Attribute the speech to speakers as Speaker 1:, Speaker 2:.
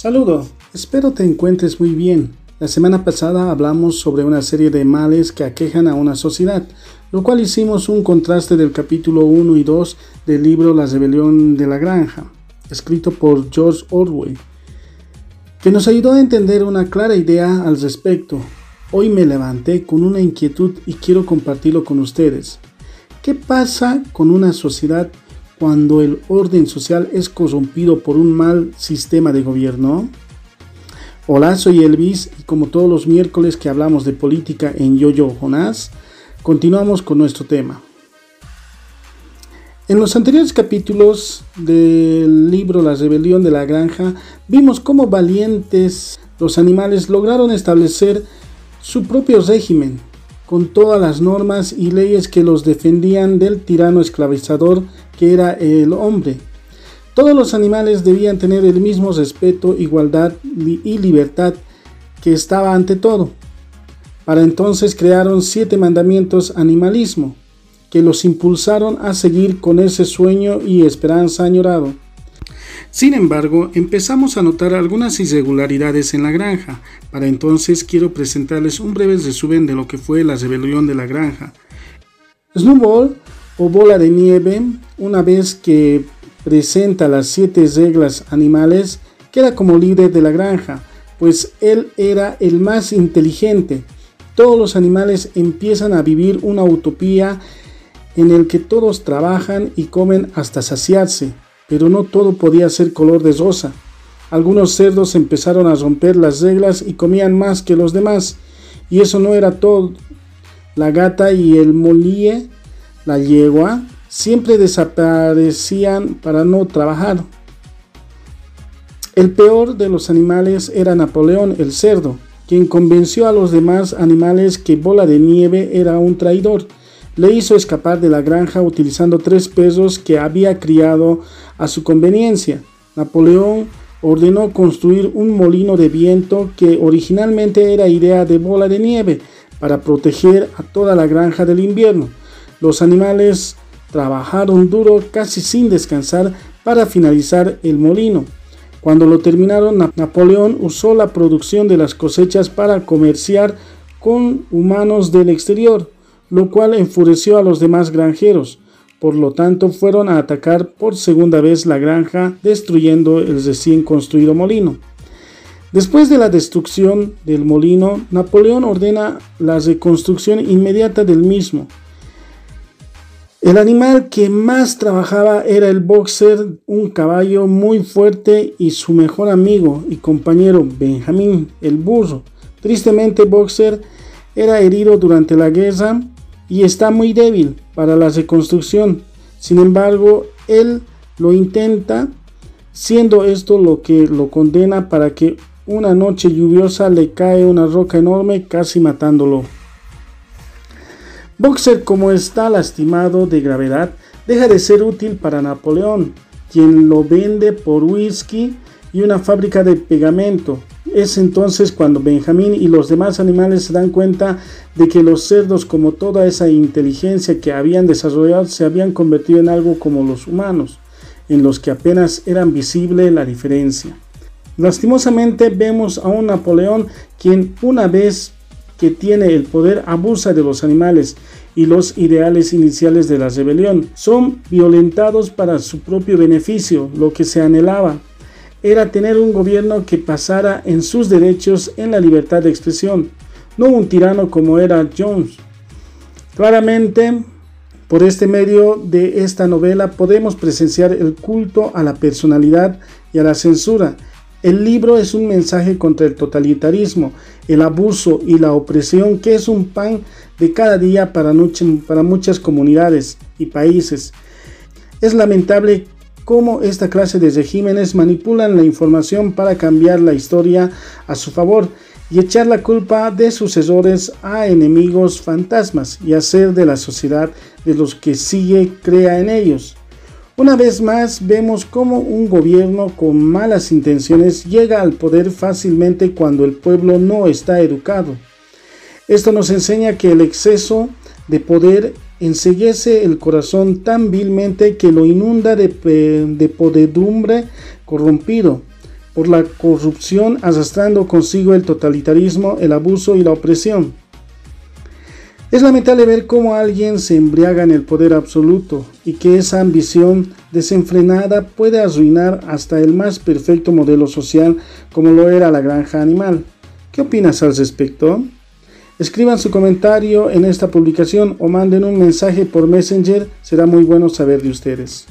Speaker 1: Saludo, espero te encuentres muy bien. La semana pasada hablamos sobre una serie de males que aquejan a una sociedad, lo cual hicimos un contraste del capítulo 1 y 2 del libro La rebelión de la granja, escrito por George Orwell, que nos ayudó a entender una clara idea al respecto. Hoy me levanté con una inquietud y quiero compartirlo con ustedes. ¿Qué pasa con una sociedad cuando el orden social es corrompido por un mal sistema de gobierno? Hola, soy Elvis y como todos los miércoles que hablamos de política en Yoyo Jonás, continuamos con nuestro tema. En los anteriores capítulos del libro La rebelión de la granja, vimos cómo valientes los animales lograron establecer su propio régimen, con todas las normas y leyes que los defendían del tirano esclavizador que era el hombre. Todos los animales debían tener el mismo respeto, igualdad y libertad que estaba ante todo. Para entonces crearon siete mandamientos animalismo, que los impulsaron a seguir con ese sueño y esperanza añorado. Sin embargo, empezamos a notar algunas irregularidades en la granja. Para entonces quiero presentarles un breve resumen de lo que fue la rebelión de la granja. Snowball o bola de nieve, una vez que presenta las siete reglas animales, queda como líder de la granja, pues él era el más inteligente. Todos los animales empiezan a vivir una utopía en el que todos trabajan y comen hasta saciarse, pero no todo podía ser color de rosa. Algunos cerdos empezaron a romper las reglas y comían más que los demás, y eso no era todo. La gata y el molíe la yegua, siempre desaparecían para no trabajar. El peor de los animales era Napoleón el cerdo, quien convenció a los demás animales que Bola de Nieve era un traidor. Le hizo escapar de la granja utilizando tres perros que había criado a su conveniencia. Napoleón ordenó construir un molino de viento que originalmente era idea de Bola de Nieve para proteger a toda la granja del invierno. Los animales trabajaron duro casi sin descansar para finalizar el molino. Cuando lo terminaron, Napoleón usó la producción de las cosechas para comerciar con humanos del exterior, lo cual enfureció a los demás granjeros. Por lo tanto, fueron a atacar por segunda vez la granja, destruyendo el recién construido molino. Después de la destrucción del molino, Napoleón ordena la reconstrucción inmediata del mismo. El animal que más trabajaba era el boxer, un caballo muy fuerte y su mejor amigo y compañero Benjamín, el burro. Tristemente Boxer era herido durante la guerra y está muy débil para la reconstrucción. Sin embargo, él lo intenta, siendo esto lo que lo condena para que una noche lluviosa le cae una roca enorme casi matándolo. Boxer, como está lastimado de gravedad, deja de ser útil para Napoleón, quien lo vende por whisky y una fábrica de pegamento. Es entonces cuando Benjamín y los demás animales se dan cuenta de que los cerdos, como toda esa inteligencia que habían desarrollado, se habían convertido en algo como los humanos, en los que apenas eran visible la diferencia. Lastimosamente vemos a un Napoleón quien una vez que tiene el poder abusa de los animales y los ideales iniciales de la rebelión. Son violentados para su propio beneficio. Lo que se anhelaba era tener un gobierno que pasara en sus derechos en la libertad de expresión, no un tirano como era Jones. Claramente, por este medio de esta novela podemos presenciar el culto a la personalidad y a la censura el libro es un mensaje contra el totalitarismo, el abuso y la opresión que es un pan de cada día para, para muchas comunidades y países. Es lamentable cómo esta clase de regímenes manipulan la información para cambiar la historia a su favor y echar la culpa de sus errores a enemigos fantasmas y hacer de la sociedad de los que sigue crea en ellos. Una vez más vemos cómo un gobierno con malas intenciones llega al poder fácilmente cuando el pueblo no está educado. Esto nos enseña que el exceso de poder enseguece el corazón tan vilmente que lo inunda de, de podedumbre corrompido. por la corrupción arrastrando consigo el totalitarismo, el abuso y la opresión. Es lamentable ver cómo alguien se embriaga en el poder absoluto y que esa ambición desenfrenada puede arruinar hasta el más perfecto modelo social como lo era la granja animal. ¿Qué opinas al respecto? Escriban su comentario en esta publicación o manden un mensaje por Messenger, será muy bueno saber de ustedes.